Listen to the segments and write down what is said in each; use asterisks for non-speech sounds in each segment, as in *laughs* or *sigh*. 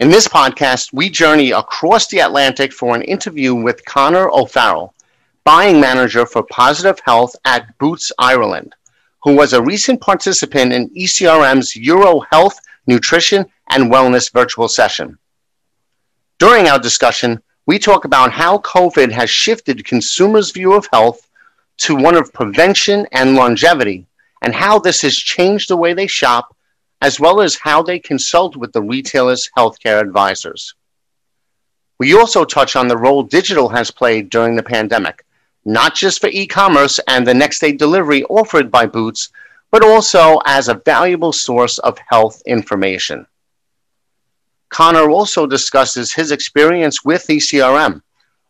In this podcast, we journey across the Atlantic for an interview with Conor O'Farrell, buying manager for Positive Health at Boots Ireland, who was a recent participant in ECRM's Euro Health, Nutrition, and Wellness virtual session. During our discussion, we talk about how COVID has shifted consumers' view of health to one of prevention and longevity, and how this has changed the way they shop as well as how they consult with the retailer's healthcare advisors. We also touch on the role digital has played during the pandemic, not just for e commerce and the next day delivery offered by Boots, but also as a valuable source of health information. Conor also discusses his experience with ECRM,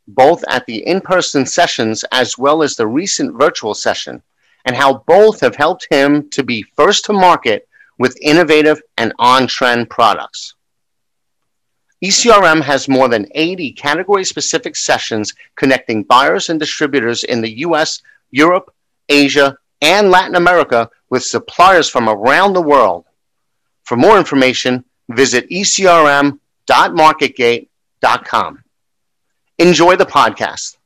both at the in person sessions as well as the recent virtual session, and how both have helped him to be first to market with innovative and on trend products. ECRM has more than 80 category specific sessions connecting buyers and distributors in the US, Europe, Asia, and Latin America with suppliers from around the world. For more information, visit ecrm.marketgate.com. Enjoy the podcast.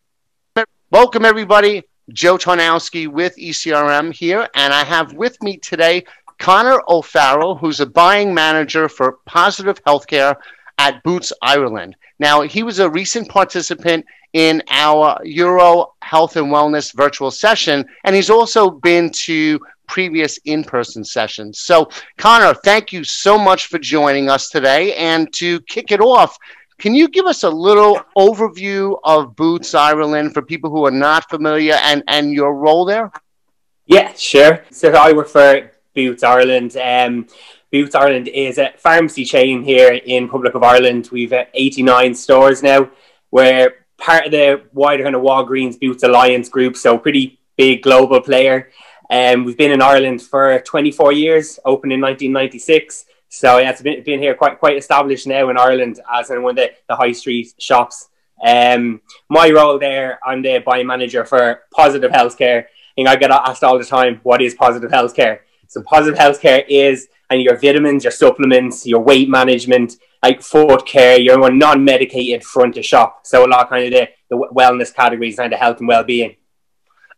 Welcome, everybody. Joe Tarnowski with ECRM here, and I have with me today Conor O'Farrell, who's a buying manager for Positive Healthcare at Boots Ireland. Now, he was a recent participant in our Euro Health and Wellness virtual session, and he's also been to previous in person sessions. So, Conor, thank you so much for joining us today. And to kick it off, can you give us a little overview of Boots Ireland for people who are not familiar and, and your role there? Yeah, sure. So I work for Boots Ireland. Um, Boots Ireland is a pharmacy chain here in Republic of Ireland. We've uh, 89 stores now. We're part of the wider kind of Walgreens Boots Alliance group, so pretty big global player. Um, we've been in Ireland for 24 years, opened in 1996. So yeah, it's been, been here quite quite established now in Ireland as in one of the, the high street shops. Um, my role there, I'm the buying manager for Positive Healthcare. And I get asked all the time, what is Positive Healthcare? So positive healthcare is and your vitamins, your supplements, your weight management, like foot care, your non-medicated front of shop. So a lot of kind of the, the wellness categories and the health and well-being.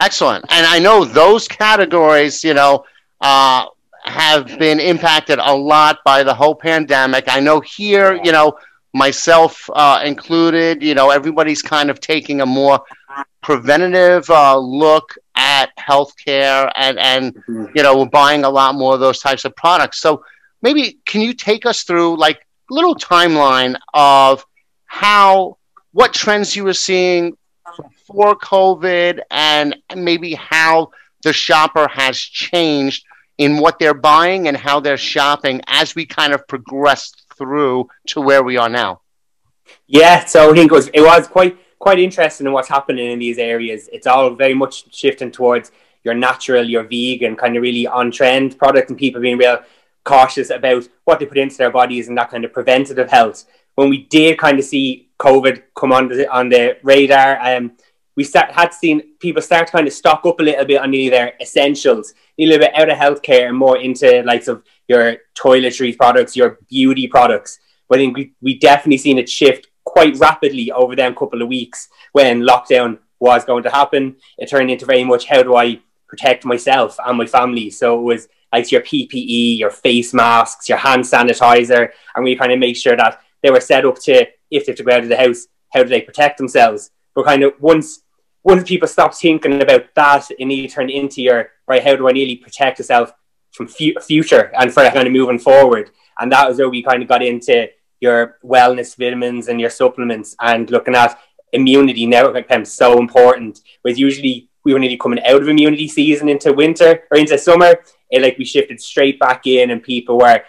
Excellent. And I know those categories, you know, uh, have been impacted a lot by the whole pandemic. I know here, you know, myself uh, included, you know, everybody's kind of taking a more preventative uh, look at healthcare and and mm-hmm. you know we're buying a lot more of those types of products so maybe can you take us through like a little timeline of how what trends you were seeing before covid and maybe how the shopper has changed in what they're buying and how they're shopping as we kind of progressed through to where we are now yeah so i think it was it was quite quite interested in what's happening in these areas. It's all very much shifting towards your natural, your vegan, kind of really on trend product, and people being real cautious about what they put into their bodies and that kind of preventative health. When we did kind of see COVID come on the, on the radar, um, we start, had seen people start to kind of stock up a little bit on their essentials, a little bit out of healthcare and more into likes of your toiletries products, your beauty products. But I think we, we definitely seen it shift quite rapidly over them couple of weeks when lockdown was going to happen. It turned into very much how do I protect myself and my family. So it was like your PPE, your face masks, your hand sanitizer, and we kind of make sure that they were set up to if they have to go out of the house, how do they protect themselves? But kind of once once people stop thinking about that, it needs to turn into your right. How do I nearly protect yourself from fu- future and for kind of moving forward? And that was where we kind of got into your wellness vitamins and your supplements and looking at immunity now becomes so important. Whereas usually we were nearly coming out of immunity season into winter or into summer, it like we shifted straight back in and people were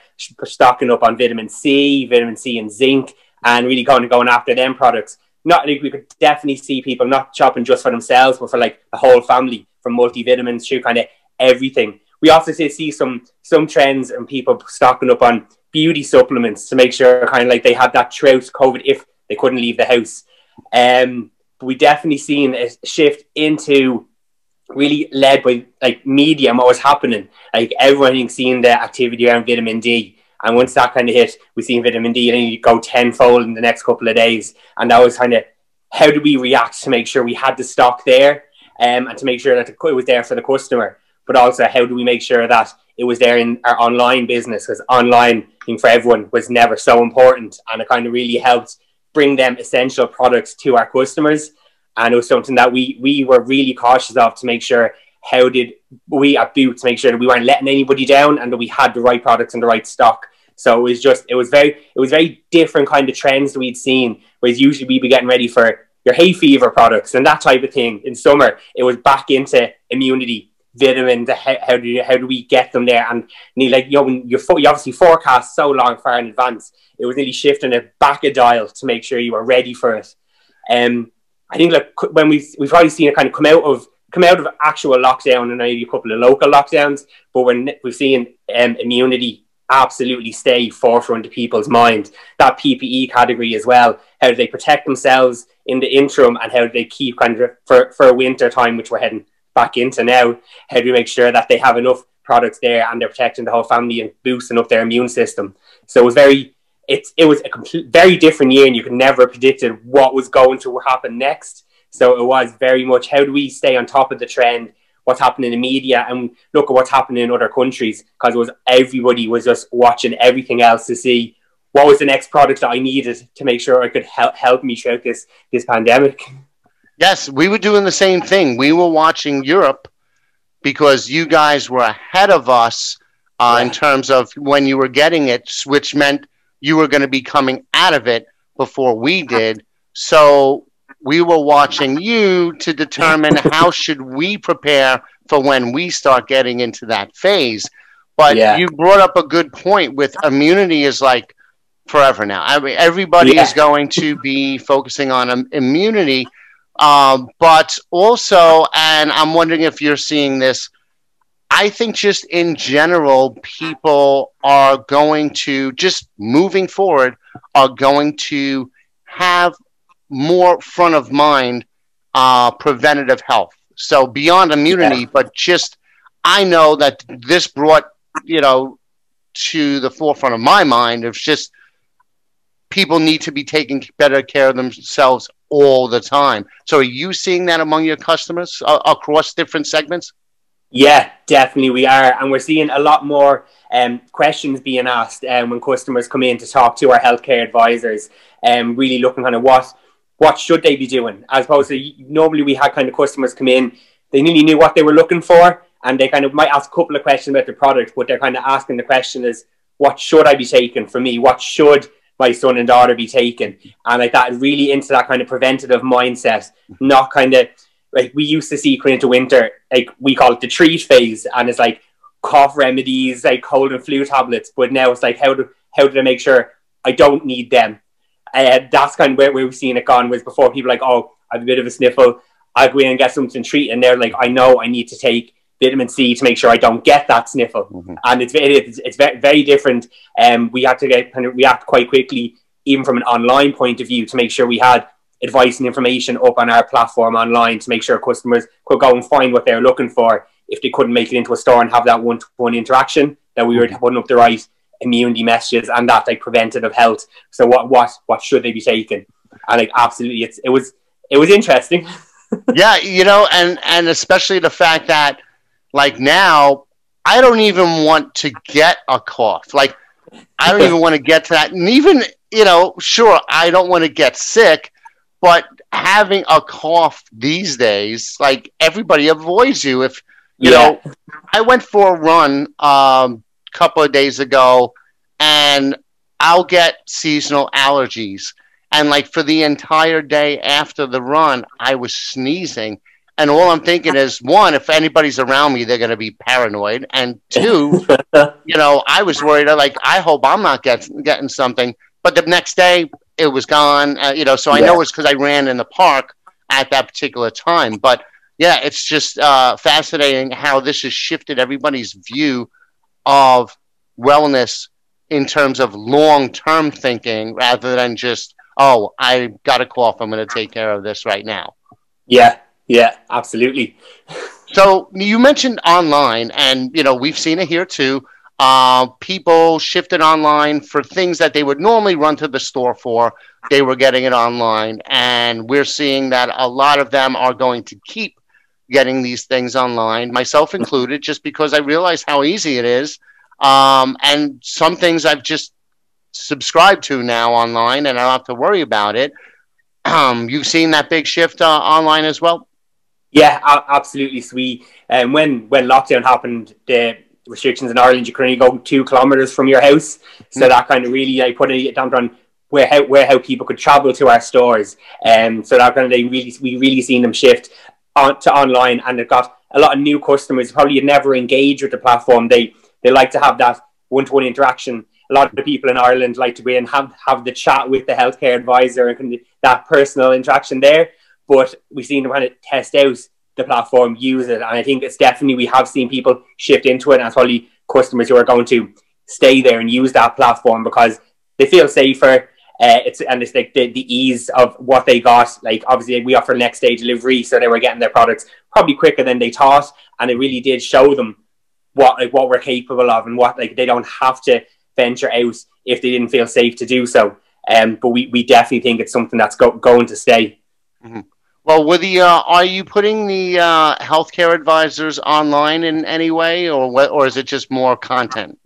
stocking up on vitamin C, vitamin C and zinc, and really kind of going after them products. Not like we could definitely see people not shopping just for themselves, but for like the whole family, from multivitamins to kind of everything. We also see some some trends and people stocking up on beauty supplements to make sure kind of like they had that throughout COVID if they couldn't leave the house. Um, but we definitely seen a shift into really led by like media and what was happening. Like everyone seeing the activity around vitamin D And once that kind of hit, we seen vitamin D and go tenfold in the next couple of days. And that was kind of how do we react to make sure we had the stock there um, and to make sure that it was there for the customer. But also, how do we make sure that it was there in our online business? Because online thing for everyone was never so important, and it kind of really helped bring them essential products to our customers. And it was something that we we were really cautious of to make sure how did we at Boots make sure that we weren't letting anybody down and that we had the right products and the right stock. So it was just it was very it was very different kind of trends that we'd seen. Whereas usually we'd be getting ready for your hay fever products and that type of thing. In summer, it was back into immunity, vitamins. How, how do you, how do we get them there? And like you know, when you you obviously forecast so long far in advance, it was nearly shifting it back a dial to make sure you were ready for it. Um, I think like when we've we've already seen it kind of come out of come out of actual lockdown and maybe a couple of local lockdowns, but when we've seen um, immunity absolutely stay forefront of people's mind. That PPE category as well. How do they protect themselves in the interim and how do they keep kind of for, for winter time, which we're heading back into now? How do we make sure that they have enough products there and they're protecting the whole family and boosting up their immune system? So it was very it's it was a complete, very different year and you could never have predicted what was going to happen next. So it was very much how do we stay on top of the trend what's happening in the media and look at what's happening in other countries because it was everybody was just watching everything else to see what was the next product that I needed to make sure I could help help me throughout this this pandemic. Yes, we were doing the same thing. We were watching Europe because you guys were ahead of us uh, yeah. in terms of when you were getting it, which meant you were going to be coming out of it before we did. So we were watching you to determine *laughs* how should we prepare for when we start getting into that phase. But yeah. you brought up a good point with immunity is like forever now. I mean, everybody yeah. is going to be focusing on um, immunity, um, but also, and I'm wondering if you're seeing this. I think just in general, people are going to just moving forward are going to have more front of mind uh, preventative health. So beyond immunity, yeah. but just I know that this brought you know to the forefront of my mind. It's just people need to be taking better care of themselves all the time. So are you seeing that among your customers uh, across different segments? Yeah, definitely we are, and we're seeing a lot more um, questions being asked um, when customers come in to talk to our healthcare advisors, and um, really looking kind of what what should they be doing? As opposed to normally we had kind of customers come in, they nearly knew what they were looking for, and they kind of might ask a couple of questions about the product, but they're kind of asking the question is, what should I be taking for me? What should my son and daughter be taken. And like that, really into that kind of preventative mindset, not kind of like we used to see coming into winter, like we call it the treat phase, and it's like cough remedies, like cold and flu tablets. But now it's like how do how do I make sure I don't need them? uh, that's kind of where, where we've seen it gone was before people like, oh, I have a bit of a sniffle. I'll go in and get something treat. And they're like, I know I need to take vitamin C to make sure I don't get that sniffle. Mm-hmm. And it's, it's, it's very, very different. Um, we had to get kind of react quite quickly, even from an online point of view, to make sure we had advice and information up on our platform online to make sure customers could go and find what they're looking for if they couldn't make it into a store and have that one-to-one interaction that we were mm-hmm. putting up the right immunity messages and that like preventative health. So what what what should they be taking? And like absolutely, it's it was it was interesting. *laughs* yeah, you know, and and especially the fact that like now I don't even want to get a cough. Like I don't even want to get to that. And even you know, sure, I don't want to get sick, but having a cough these days, like everybody avoids you. If you yeah. know, I went for a run um, couple of days ago, and I'll get seasonal allergies. And like for the entire day after the run, I was sneezing. And all I'm thinking is one, if anybody's around me, they're going to be paranoid. And two, *laughs* you know, I was worried, like, I hope I'm not get, getting something. But the next day, it was gone, uh, you know, so I yeah. know it's because I ran in the park at that particular time. But yeah, it's just uh, fascinating how this has shifted everybody's view of wellness in terms of long term thinking rather than just, oh, I got a cough, I'm going to take care of this right now. Yeah, yeah, absolutely. so you mentioned online, and you know we've seen it here too. uh, people shifted online for things that they would normally run to the store for. They were getting it online, and we're seeing that a lot of them are going to keep getting these things online, myself included, just because I realize how easy it is. Um, and some things I've just subscribed to now online, and I don't have to worry about it. *clears throat* Um, you've seen that big shift uh, online as well. Yeah, absolutely. Sweet. And um, when when lockdown happened, the restrictions in Ireland, you could only go two kilometers from your house. So mm. that kind of really like put a damper on where how where how people could travel to our stores. And um, so that kind of they really we really seen them shift on to online, and it got a lot of new customers. Probably you never engage with the platform. They they like to have that one to one interaction. A lot of the people in Ireland like to be and have have the chat with the healthcare advisor and that personal interaction there. But we've seen them kind of test out the platform, use it. And I think it's definitely, we have seen people shift into it. And probably customers who are going to stay there and use that platform because they feel safer. Uh, it's and it's like the, the ease of what they got. Like obviously we offer next day delivery, so they were getting their products probably quicker than they thought, and it really did show them what like what we're capable of and what like they don't have to venture out if they didn't feel safe to do so. Um, but we, we definitely think it's something that's go, going to stay. Mm-hmm. Well, with the uh, are you putting the uh, healthcare advisors online in any way, or what, or is it just more content?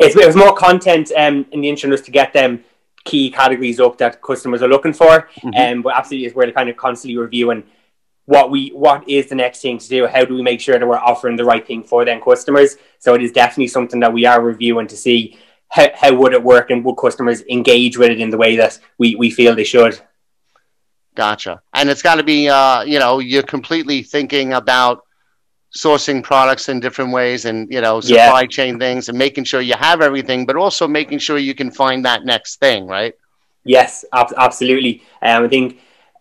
It's, it was more content um, in the interest to get them key categories up that customers are looking for, mm-hmm. um, but absolutely is where they're kind of constantly reviewing what we what is the next thing to do. How do we make sure that we're offering the right thing for them customers? So it is definitely something that we are reviewing to see how, how would it work and would customers engage with it in the way that we, we feel they should. Gotcha. And it's got to be, uh, you know, you're completely thinking about sourcing products in different ways and, you know, supply yeah. chain things and making sure you have everything, but also making sure you can find that next thing, right? Yes, ab- absolutely. Um, I think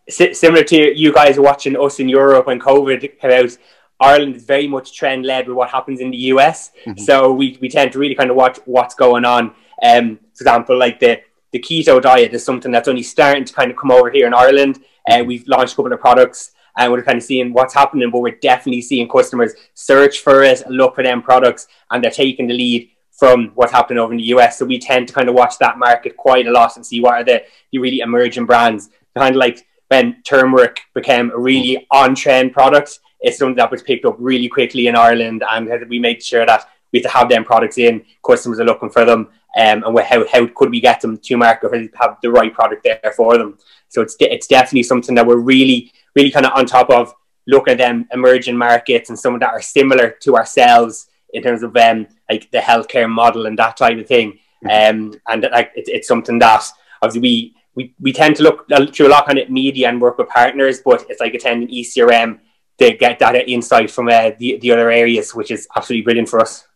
similar to you guys watching us in Europe when COVID came out, Ireland is very much trend led with what happens in the US. Mm-hmm. So we, we tend to really kind of watch what's going on. Um, for example, like the the keto diet is something that's only starting to kind of come over here in Ireland. And uh, we've launched a couple of products and we're kind of seeing what's happening, but we're definitely seeing customers search for it, look for them products, and they're taking the lead from what's happening over in the US. So we tend to kind of watch that market quite a lot and see what are the, the really emerging brands. Kind of like when turmeric became a really on trend product, it's something that was picked up really quickly in Ireland, and we made sure that we have to have them products in. Customers are looking for them, um, and how, how could we get them to market or have the right product there for them. So it's, it's definitely something that we're really, really kind of on top of, looking at them emerging markets and some that are similar to ourselves in terms of um, like the healthcare model and that type of thing. Mm-hmm. Um, and like it, it's something that obviously we, we, we tend to look through a lot kind of media and work with partners, but it's like attending ECRM to get that insight from uh, the, the other areas, which is absolutely brilliant for us.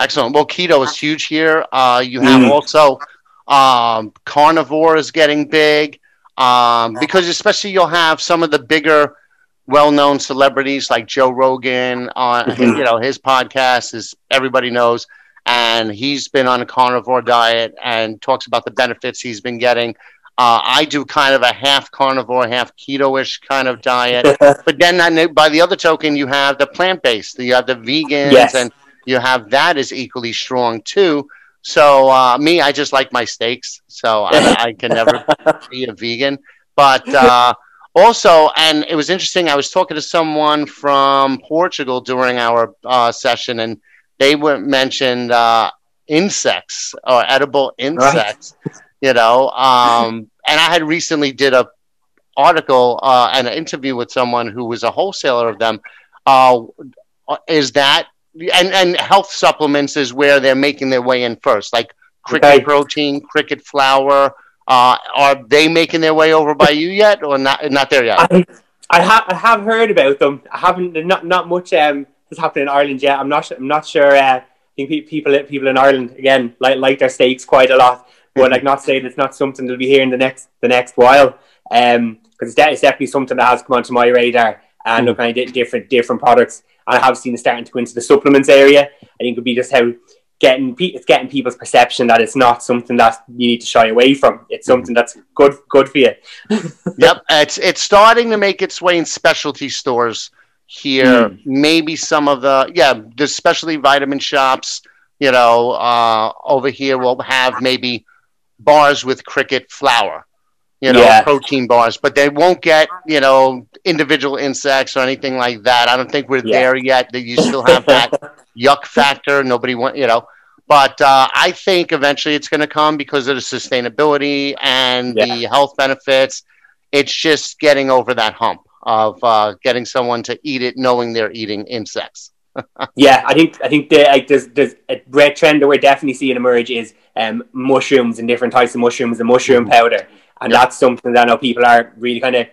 Excellent. Well, keto is huge here. Uh, you have mm. also um, carnivore is getting big um, because especially you'll have some of the bigger, well-known celebrities like Joe Rogan on mm-hmm. you know his podcast is everybody knows, and he's been on a carnivore diet and talks about the benefits he's been getting. Uh, I do kind of a half carnivore, half keto-ish kind of diet, *laughs* but then by the other token, you have the plant-based, you have the vegans yes. and you have that is equally strong too. So uh, me, I just like my steaks, so I, I can never *laughs* be a vegan. But uh, also, and it was interesting. I was talking to someone from Portugal during our uh, session, and they were mentioned uh, insects or edible insects. Right. You know, um, and I had recently did a article uh, and an interview with someone who was a wholesaler of them. Uh, is that and and health supplements is where they're making their way in first, like cricket okay. protein, cricket flour. Uh, are they making their way over by you yet, or not? Not there yet. I, I, ha- I have heard about them. I haven't. Not not much um, has happened in Ireland yet. I'm not. I'm not sure. Uh, I think people people in Ireland again like like their steaks quite a lot, but like not saying it's not something that'll be here in the next the next while. Um, because it's, it's definitely something that has come onto my radar and mm. looking at different different products. I have seen it starting to go into the supplements area. I think it would be just how getting it's getting people's perception that it's not something that you need to shy away from. It's mm-hmm. something that's good good for you. *laughs* yep, it's it's starting to make its way in specialty stores here. Mm. Maybe some of the yeah, the specialty vitamin shops. you know, uh, over here we'll have maybe bars with cricket flour, you know, yeah. protein bars, but they won't get, you know, individual insects or anything like that. I don't think we're yeah. there yet. That you still have that *laughs* yuck factor. Nobody want, you know. But uh, I think eventually it's going to come because of the sustainability and yeah. the health benefits. It's just getting over that hump of uh, getting someone to eat it knowing they're eating insects. *laughs* yeah, I think I think the, like, there's there's a red trend that we're definitely seeing emerge is um, mushrooms and different types of mushrooms and mushroom mm-hmm. powder, and yeah. that's something that I know people are really kind of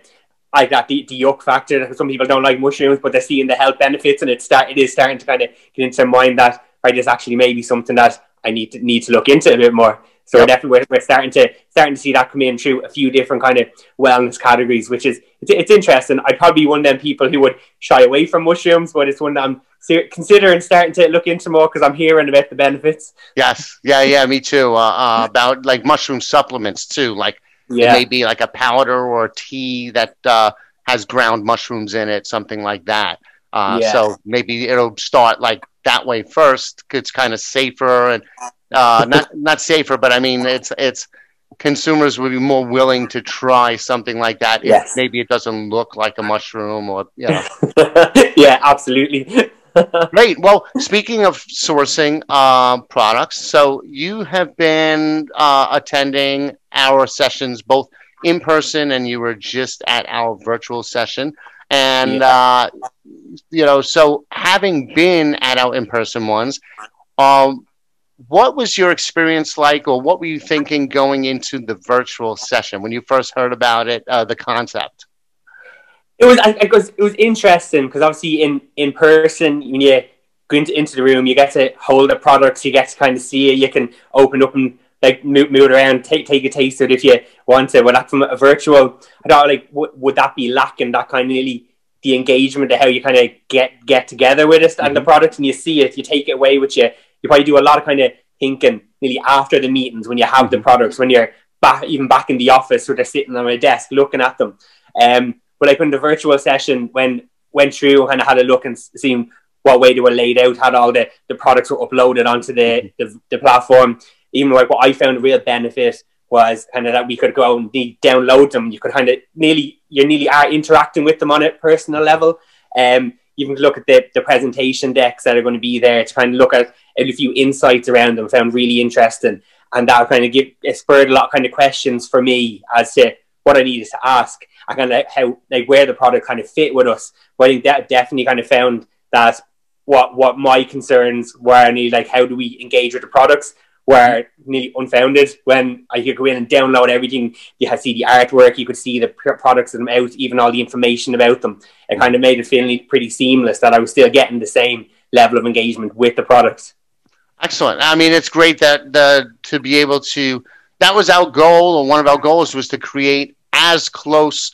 like that the, the yuck factor. Some people don't like mushrooms, but they're seeing the health benefits, and it start it is starting to kind of get into their mind that right, this actually may be something that I need to need to look into a bit more. So yep. definitely we're, we're, starting to starting to see that come in through a few different kind of wellness categories, which is it's, it's interesting. I'd probably be one of them people who would shy away from mushrooms, but it's one that I'm considering starting to look into more because I'm hearing about the benefits. Yes, yeah, yeah, me too. Uh, uh, about like mushroom supplements too, like yeah. it may be like a powder or a tea that uh, has ground mushrooms in it, something like that. Uh, yeah. So maybe it'll start like that way first. It's kind of safer and uh, *laughs* not not safer, but I mean it's it's consumers would be more willing to try something like that yes. if maybe it doesn't look like a mushroom or you know. *laughs* yeah, absolutely. Great. Well, speaking of sourcing uh, products, so you have been uh, attending our sessions both in person and you were just at our virtual session. And, yeah. uh, you know, so having been at our in person ones, um, what was your experience like, or what were you thinking going into the virtual session when you first heard about it, uh, the concept? It was, it was, it was interesting because obviously in in person when you go into, into the room, you get to hold the products, you get to kind of see it, you can open up and like move, move around, take take a taste of it if you want to. But that from a virtual, I thought like w- would that be lacking that kind of really the engagement of how you kind of get get together with it mm-hmm. and the mm-hmm. product and you see it, you take it away with you. You probably do a lot of kind of thinking nearly after the meetings when you have mm-hmm. the products when you're back even back in the office where they're sitting on a desk looking at them. Um, but like when the virtual session when went through and had a look and seen what way they were laid out, had all the, the products were uploaded onto the, mm-hmm. the, the platform. Even like what I found a real benefit was kind of that we could go and download them. You could kind of nearly you're nearly are interacting with them on a personal level. Um, you can look at the, the presentation decks that are going to be there to kind of look at a few insights around them. Found really interesting, and that kind of give spurred a lot of kind of questions for me as to what I needed to ask. I kind of how like where the product kind of fit with us. But I think that definitely kind of found that what what my concerns were and like how do we engage with the products were nearly unfounded when I could go in and download everything. You had see the artwork, you could see the products that them out, even all the information about them. It mm. kind of made it feel pretty seamless that I was still getting the same level of engagement with the products. Excellent. I mean, it's great that the to be able to. That was our goal, or one of our goals was to create as close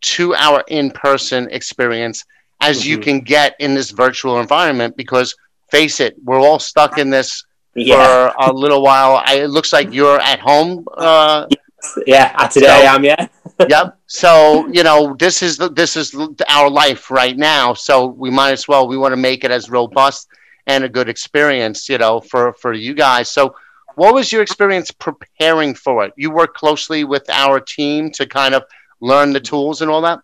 to our in-person experience as mm-hmm. you can get in this virtual environment because face it we're all stuck in this yeah. for a little while. I, it looks like you're at home uh, yeah today so, i am yeah. *laughs* Yep. So you know this is the, this is our life right now. So we might as well we want to make it as robust and a good experience you know for for you guys. So what was your experience preparing for it? You work closely with our team to kind of learn the tools and all that.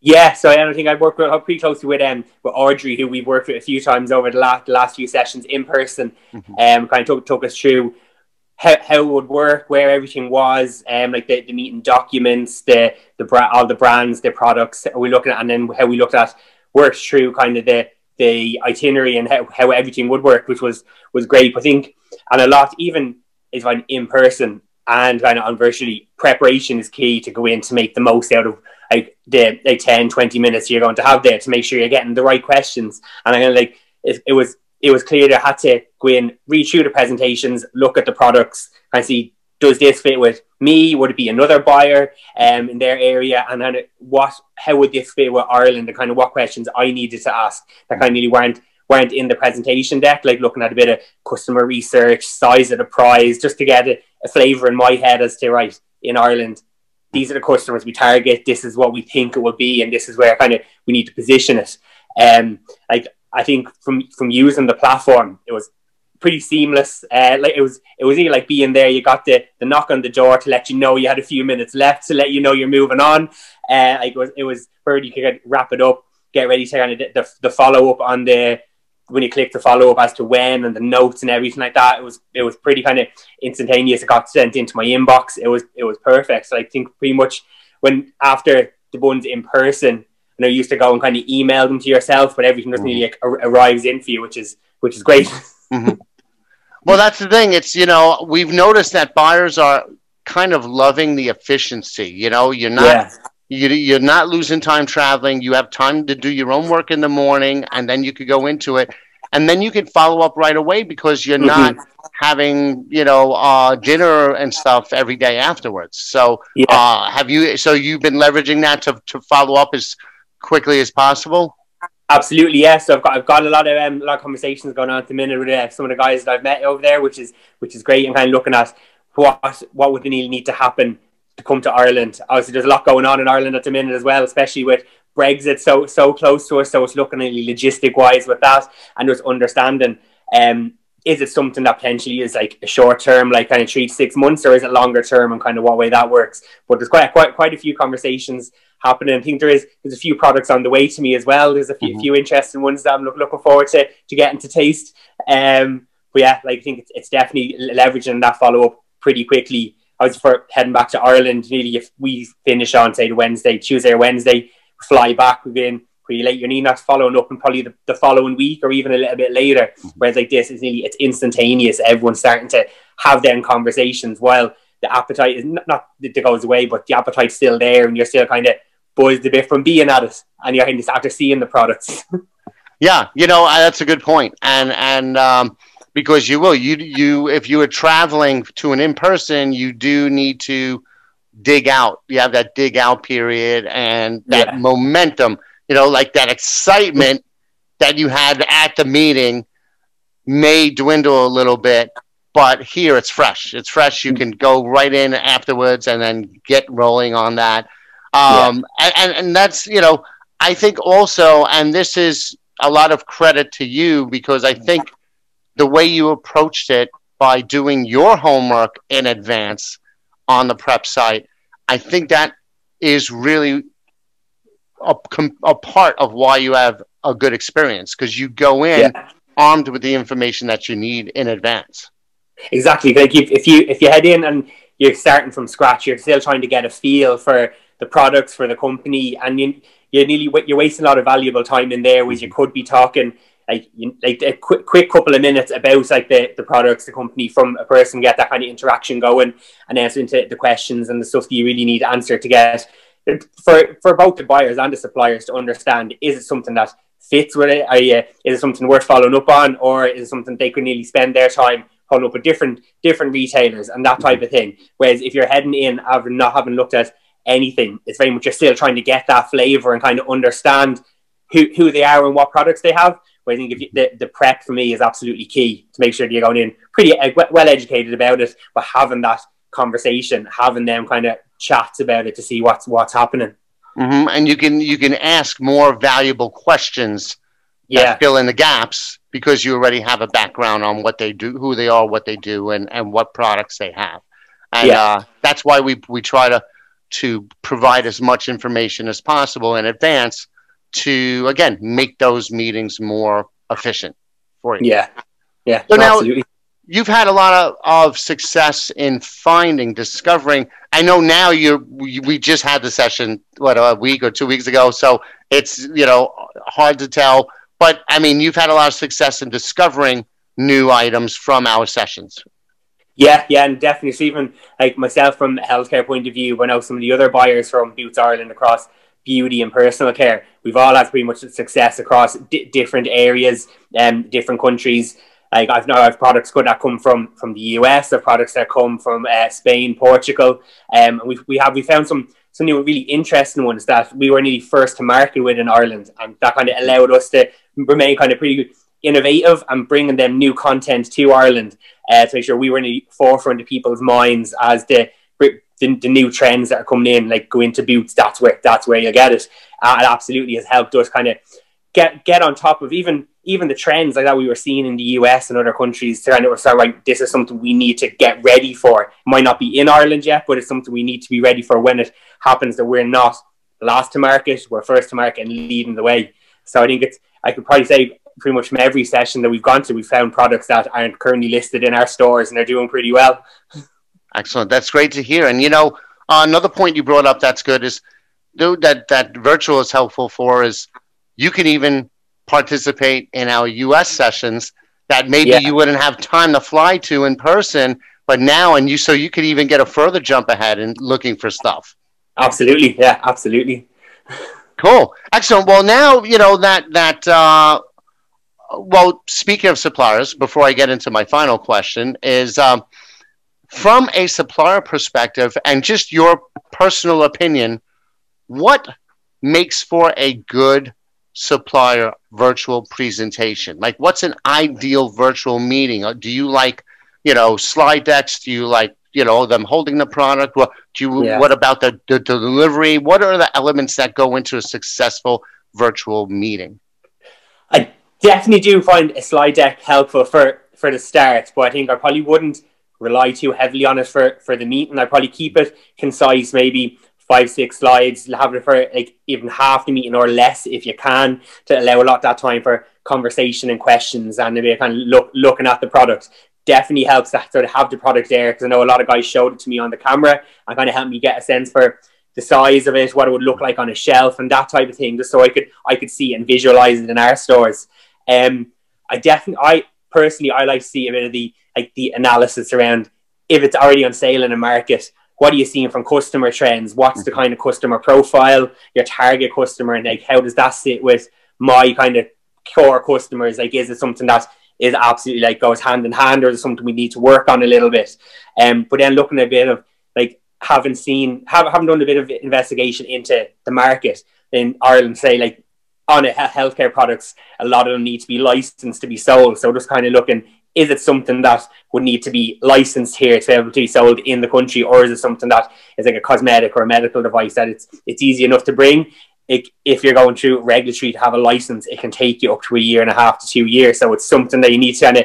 Yeah, so I think I worked with, pretty closely with um with Audrey, who we've worked with a few times over the last the last few sessions in person. Mm-hmm. Um, kind of took, took us through how, how it would work, where everything was, um, like the, the meeting documents, the the bra- all the brands, the products we looking at, and then how we looked at works through kind of the the itinerary and how, how everything would work, which was was great. I think and a lot even is fine in person and kind of on virtually preparation is key to go in to make the most out of like the like 10 20 minutes you're going to have there to make sure you're getting the right questions and i kind of like it, it was it was clear that I had to go in read through the presentations look at the products and see does this fit with me would it be another buyer um, in their area and then what how would this fit with ireland and kind of what questions i needed to ask that kind of weren't weren't in the presentation deck, like looking at a bit of customer research, size of the prize, just to get a, a flavour in my head as to right in Ireland, these are the customers we target. This is what we think it will be, and this is where kind of we need to position it. Um, like I think from from using the platform, it was pretty seamless. Uh, like it was, it was like being there. You got the the knock on the door to let you know you had a few minutes left to let you know you're moving on. Uh, like it was, it was where you could wrap it up, get ready to kind of the, the follow up on the when you click the follow up as to when and the notes and everything like that. It was it was pretty kind of instantaneous. It got sent into my inbox. It was it was perfect. So I think pretty much when after the ones in person know, you used to go and kind of email them to yourself, but everything just mm-hmm. really arrives in for you, which is which is great. Mm-hmm. Well, that's the thing. It's you know we've noticed that buyers are kind of loving the efficiency. You know, you're not. Yeah. You, you're not losing time traveling. You have time to do your own work in the morning, and then you could go into it, and then you can follow up right away because you're mm-hmm. not having you know uh, dinner and stuff every day afterwards. So, yeah. uh, have you? So you've been leveraging that to to follow up as quickly as possible? Absolutely, yes. So I've got I've got a lot of um, a lot of conversations going on at the minute with uh, some of the guys that I've met over there, which is which is great, and kind of looking at what what would need to happen to come to Ireland. Obviously, there's a lot going on in Ireland at the minute as well, especially with Brexit so so close to us. So it's looking at logistic wise with that, and just understanding. Um, is it something that potentially is like a short term, like kind of three to six months, or is it longer term and kind of what way that works? But there's quite quite quite a few conversations happening. I think there is there's a few products on the way to me as well. There's a few, mm-hmm. few interesting ones that I'm look, looking forward to to getting to taste. Um, but yeah, like I think it's, it's definitely leveraging that follow up pretty quickly. I was for heading back to Ireland. Nearly if we finish on say the Wednesday, Tuesday or Wednesday, fly back. We've late. You're needing not following up and probably the, the following week or even a little bit later. Mm-hmm. Whereas like this is nearly it's instantaneous. Everyone's starting to have them conversations while the appetite is not, not that it goes away, but the appetite's still there and you're still kind of buzzed a bit from being at it and you're of after seeing the products. *laughs* yeah, you know, that's a good point. And, and, um, because you will, you, you, if you are traveling to an in-person, you do need to dig out. You have that dig out period and that yeah. momentum, you know, like that excitement that you had at the meeting may dwindle a little bit but here it's fresh. It's fresh. You can go right in afterwards and then get rolling on that. Um, yeah. and, and that's, you know, I think also, and this is a lot of credit to you because I think the way you approached it by doing your homework in advance on the prep site, I think that is really a, a part of why you have a good experience because you go in yeah. armed with the information that you need in advance. Exactly. Like if, if you if you head in and you're starting from scratch, you're still trying to get a feel for the products for the company, and you you nearly you're wasting a lot of valuable time in there, which you mm-hmm. could be talking like you, like a quick, quick couple of minutes about like the, the products, the company from a person, get that kind of interaction going, and answer into the questions and the stuff that you really need answered to get for for both the buyers and the suppliers to understand is it something that fits with it? You, uh, is it something worth following up on, or is it something they could nearly spend their time following up with different different retailers and that type of thing? Whereas if you're heading in after not having looked at anything. It's very much you're still trying to get that flavor and kind of understand who, who they are and what products they have. But I think you, the, the prep for me is absolutely key to make sure that you're going in pretty uh, well educated about it, but having that conversation, having them kind of chats about it to see what's what's happening. Mm-hmm. And you can you can ask more valuable questions yeah. fill in the gaps because you already have a background on what they do, who they are, what they do, and, and what products they have. And yeah. uh, that's why we we try to to provide as much information as possible in advance to again make those meetings more efficient for you. Yeah, yeah. So now absolutely. You've had a lot of, of success in finding, discovering. I know now you're. We, just had the session what a week or two weeks ago, so it's you know hard to tell. But I mean, you've had a lot of success in discovering new items from our sessions. Yeah, yeah, and definitely. So even like myself from a healthcare point of view, I know some of the other buyers from Boots Ireland across beauty and personal care, we've all had pretty much success across different areas and um, different countries. Like I've now I've products that come from from the US, the products that come from uh, Spain, Portugal, um, and we we have we found some some new really interesting ones that we were nearly first to market with in Ireland, and that kind of allowed us to remain kind of pretty innovative and bringing them new content to Ireland uh, to make sure we were in the forefront of people's minds as the, the, the new trends that are coming in, like go into boots. That's where that's where you get it. Uh, it absolutely has helped us kind of get get on top of even even the trends like that we were seeing in the US and other countries to kind of start like this is something we need to get ready for. It might not be in Ireland yet, but it's something we need to be ready for when it happens that we're not last to market, we're first to market and leading the way. So I think it's I could probably say pretty much from every session that we've gone to, we've found products that aren't currently listed in our stores and they're doing pretty well. Excellent. That's great to hear. And you know, another point you brought up that's good is that that virtual is helpful for is you can even participate in our US sessions that maybe yeah. you wouldn't have time to fly to in person, but now and you so you could even get a further jump ahead in looking for stuff. Absolutely, yeah, absolutely. Cool, excellent. Well, now you know that that. Uh, well, speaking of suppliers, before I get into my final question, is um, from a supplier perspective and just your personal opinion, what makes for a good supplier virtual presentation? Like, what's an ideal virtual meeting? Uh, do you like, you know, slide decks? Do you like, you know, them holding the product? What do you? Yeah. What about the, the delivery? What are the elements that go into a successful virtual meeting? I definitely do find a slide deck helpful for for the start, but I think I probably wouldn't rely too heavily on it for for the meeting. I probably keep it concise, maybe five, six slides, have it for like even half the meeting or less if you can to allow a lot of that time for conversation and questions and maybe kind of look looking at the product. Definitely helps to sort of have the product there because I know a lot of guys showed it to me on the camera and kind of helped me get a sense for the size of it, what it would look like on a shelf and that type of thing, just so I could I could see and visualize it in our stores. Um, I definitely, I personally, I like to see a bit of the like the analysis around if it's already on sale in a market what are you seeing from customer trends? What's the kind of customer profile, your target customer, and like how does that sit with my kind of core customers? Like, is it something that is absolutely like goes hand in hand, or is it something we need to work on a little bit? Um, but then looking at a bit of like having seen, have, having done a bit of investigation into the market in Ireland, say like on a healthcare products, a lot of them need to be licensed to be sold. So just kind of looking is it something that would need to be licensed here to be able to be sold in the country, or is it something that is like a cosmetic or a medical device that it's it's easy enough to bring? It, if you're going through regulatory to have a license, it can take you up to a year and a half to two years. So it's something that you need to kind of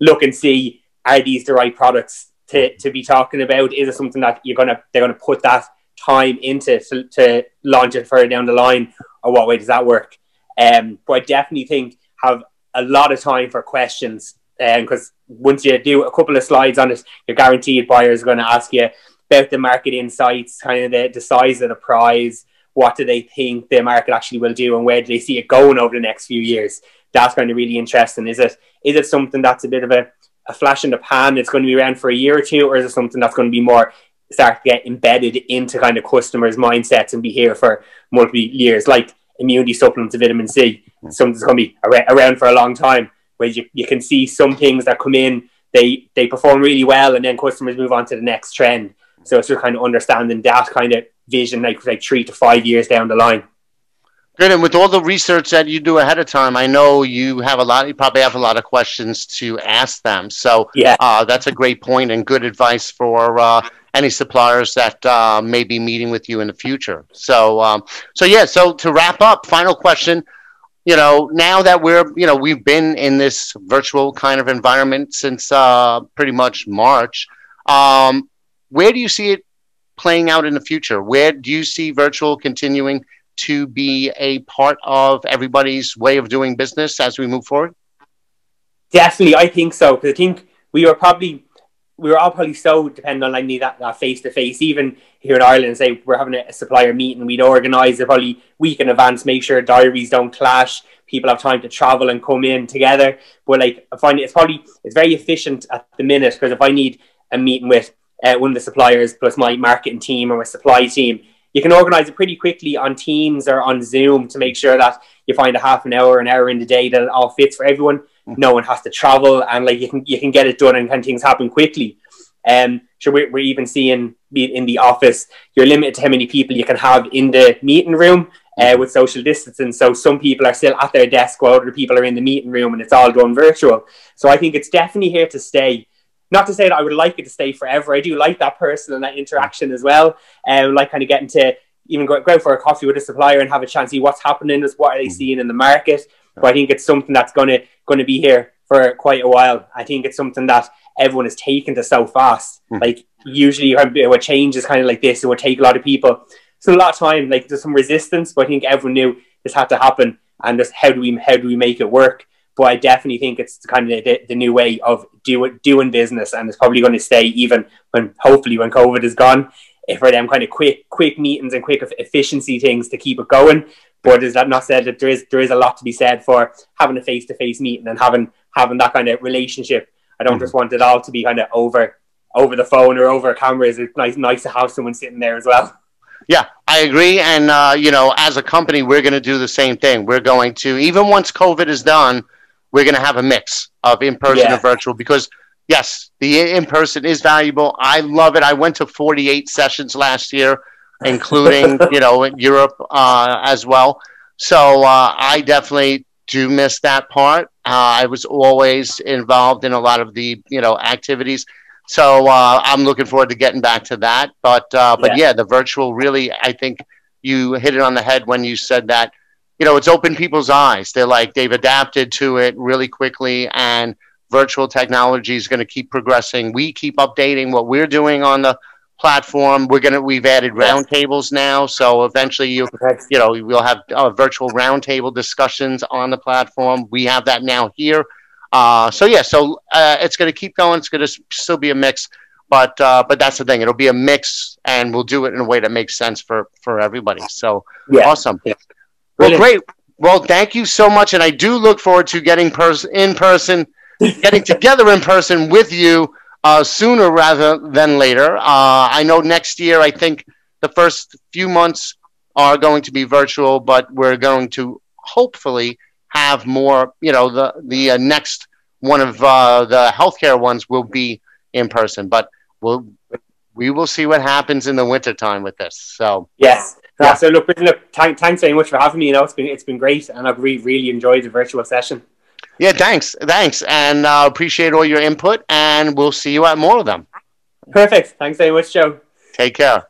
look and see: are these the right products to, to be talking about? Is it something that you're gonna they're gonna put that time into to, to launch it further down the line, or what way does that work? Um, but I definitely think have a lot of time for questions because um, once you do a couple of slides on it, you're guaranteed buyers are going to ask you about the market insights, kind of the, the size of the prize, what do they think the market actually will do, and where do they see it going over the next few years. That's kind of really interesting. Is it is it something that's a bit of a, a flash in the pan? It's going to be around for a year or two, or is it something that's going to be more start to get embedded into kind of customers' mindsets and be here for multiple years, like immunity supplements, vitamin C. Something's going to be around for a long time where you, you can see some things that come in, they they perform really well, and then customers move on to the next trend. So it's just kind of understanding that kind of vision, like like three to five years down the line. Good, and with all the research that you do ahead of time, I know you have a lot. You probably have a lot of questions to ask them. So yeah, uh, that's a great point and good advice for uh, any suppliers that uh, may be meeting with you in the future. So, um, so yeah. So to wrap up, final question: you know, now that we're, you know, we've been in this virtual kind of environment since uh, pretty much March, um, where do you see it playing out in the future? Where do you see virtual continuing to be a part of everybody's way of doing business as we move forward? Definitely, I think so. Because I think we were probably we were all probably so dependent on like that face to face. Even here in Ireland, say we're having a, supplier meeting, we'd organise it probably week in advance, make sure diaries don't clash. People have time to travel and come in together. But like I find it's probably it's very efficient at the minute because if I need a meeting with uh, one of the suppliers plus my marketing team or my supply team, you can organise it pretty quickly on Teams or on Zoom to make sure that you find a half an hour, an hour in the day that it all fits for everyone no one has to travel and like you can you can get it done and of things happen quickly. Um, sure, we're, we're even seeing in the office, you're limited to how many people you can have in the meeting room uh, with social distancing. So some people are still at their desk while other people are in the meeting room and it's all done virtual. So I think it's definitely here to stay. Not to say that I would like it to stay forever. I do like that person and that interaction as well. Um, like kind of getting to even go, go for a coffee with a supplier and have a chance to see what's happening, just what are they mm. seeing in the market. But I think it's something that's gonna gonna be here for quite a while. I think it's something that everyone has taken to so fast. Mm. Like usually what change is kind of like this, it would take a lot of people. So a lot of time, like there's some resistance, but I think everyone knew this had to happen and just how do we how do we make it work? But I definitely think it's kind of the, the new way of do, doing business, and it's probably going to stay even when hopefully when COVID is gone. If for them kind of quick quick meetings and quick efficiency things to keep it going. But is that not said that there is there is a lot to be said for having a face to face meeting and having having that kind of relationship. I don't mm-hmm. just want it all to be kind of over over the phone or over cameras. It's nice nice to have someone sitting there as well. Yeah, I agree. And, uh, you know, as a company, we're going to do the same thing. We're going to, even once COVID is done, we're going to have a mix of in person yeah. and virtual because, yes, the in person is valuable. I love it. I went to 48 sessions last year, including, *laughs* you know, Europe uh, as well. So uh, I definitely do miss that part. Uh, I was always involved in a lot of the, you know, activities so uh, I'm looking forward to getting back to that. But uh, but yeah. yeah, the virtual really, I think you hit it on the head when you said that. You know, it's opened people's eyes. They're like they've adapted to it really quickly, and virtual technology is going to keep progressing. We keep updating what we're doing on the platform. We're gonna we've added roundtables now, so eventually you you know we'll have uh, virtual roundtable discussions on the platform. We have that now here. Uh, so yeah, so uh, it's going to keep going. It's going to still be a mix, but uh, but that's the thing. It'll be a mix, and we'll do it in a way that makes sense for for everybody. So yeah. awesome. Yeah. Well, great. Well, thank you so much, and I do look forward to getting pers- in person, getting together in person with you uh, sooner rather than later. Uh, I know next year. I think the first few months are going to be virtual, but we're going to hopefully have more, you know, the the uh, next one of uh, the healthcare ones will be in person, but we'll we will see what happens in the wintertime with this. So yes. Yeah. So look, look thank, thanks very much for having me. You know, it's been it's been great, and I've really really enjoyed the virtual session. Yeah, thanks, thanks, and uh, appreciate all your input. And we'll see you at more of them. Perfect. Thanks very much, Joe. Take care.